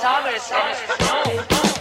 palabras sabes en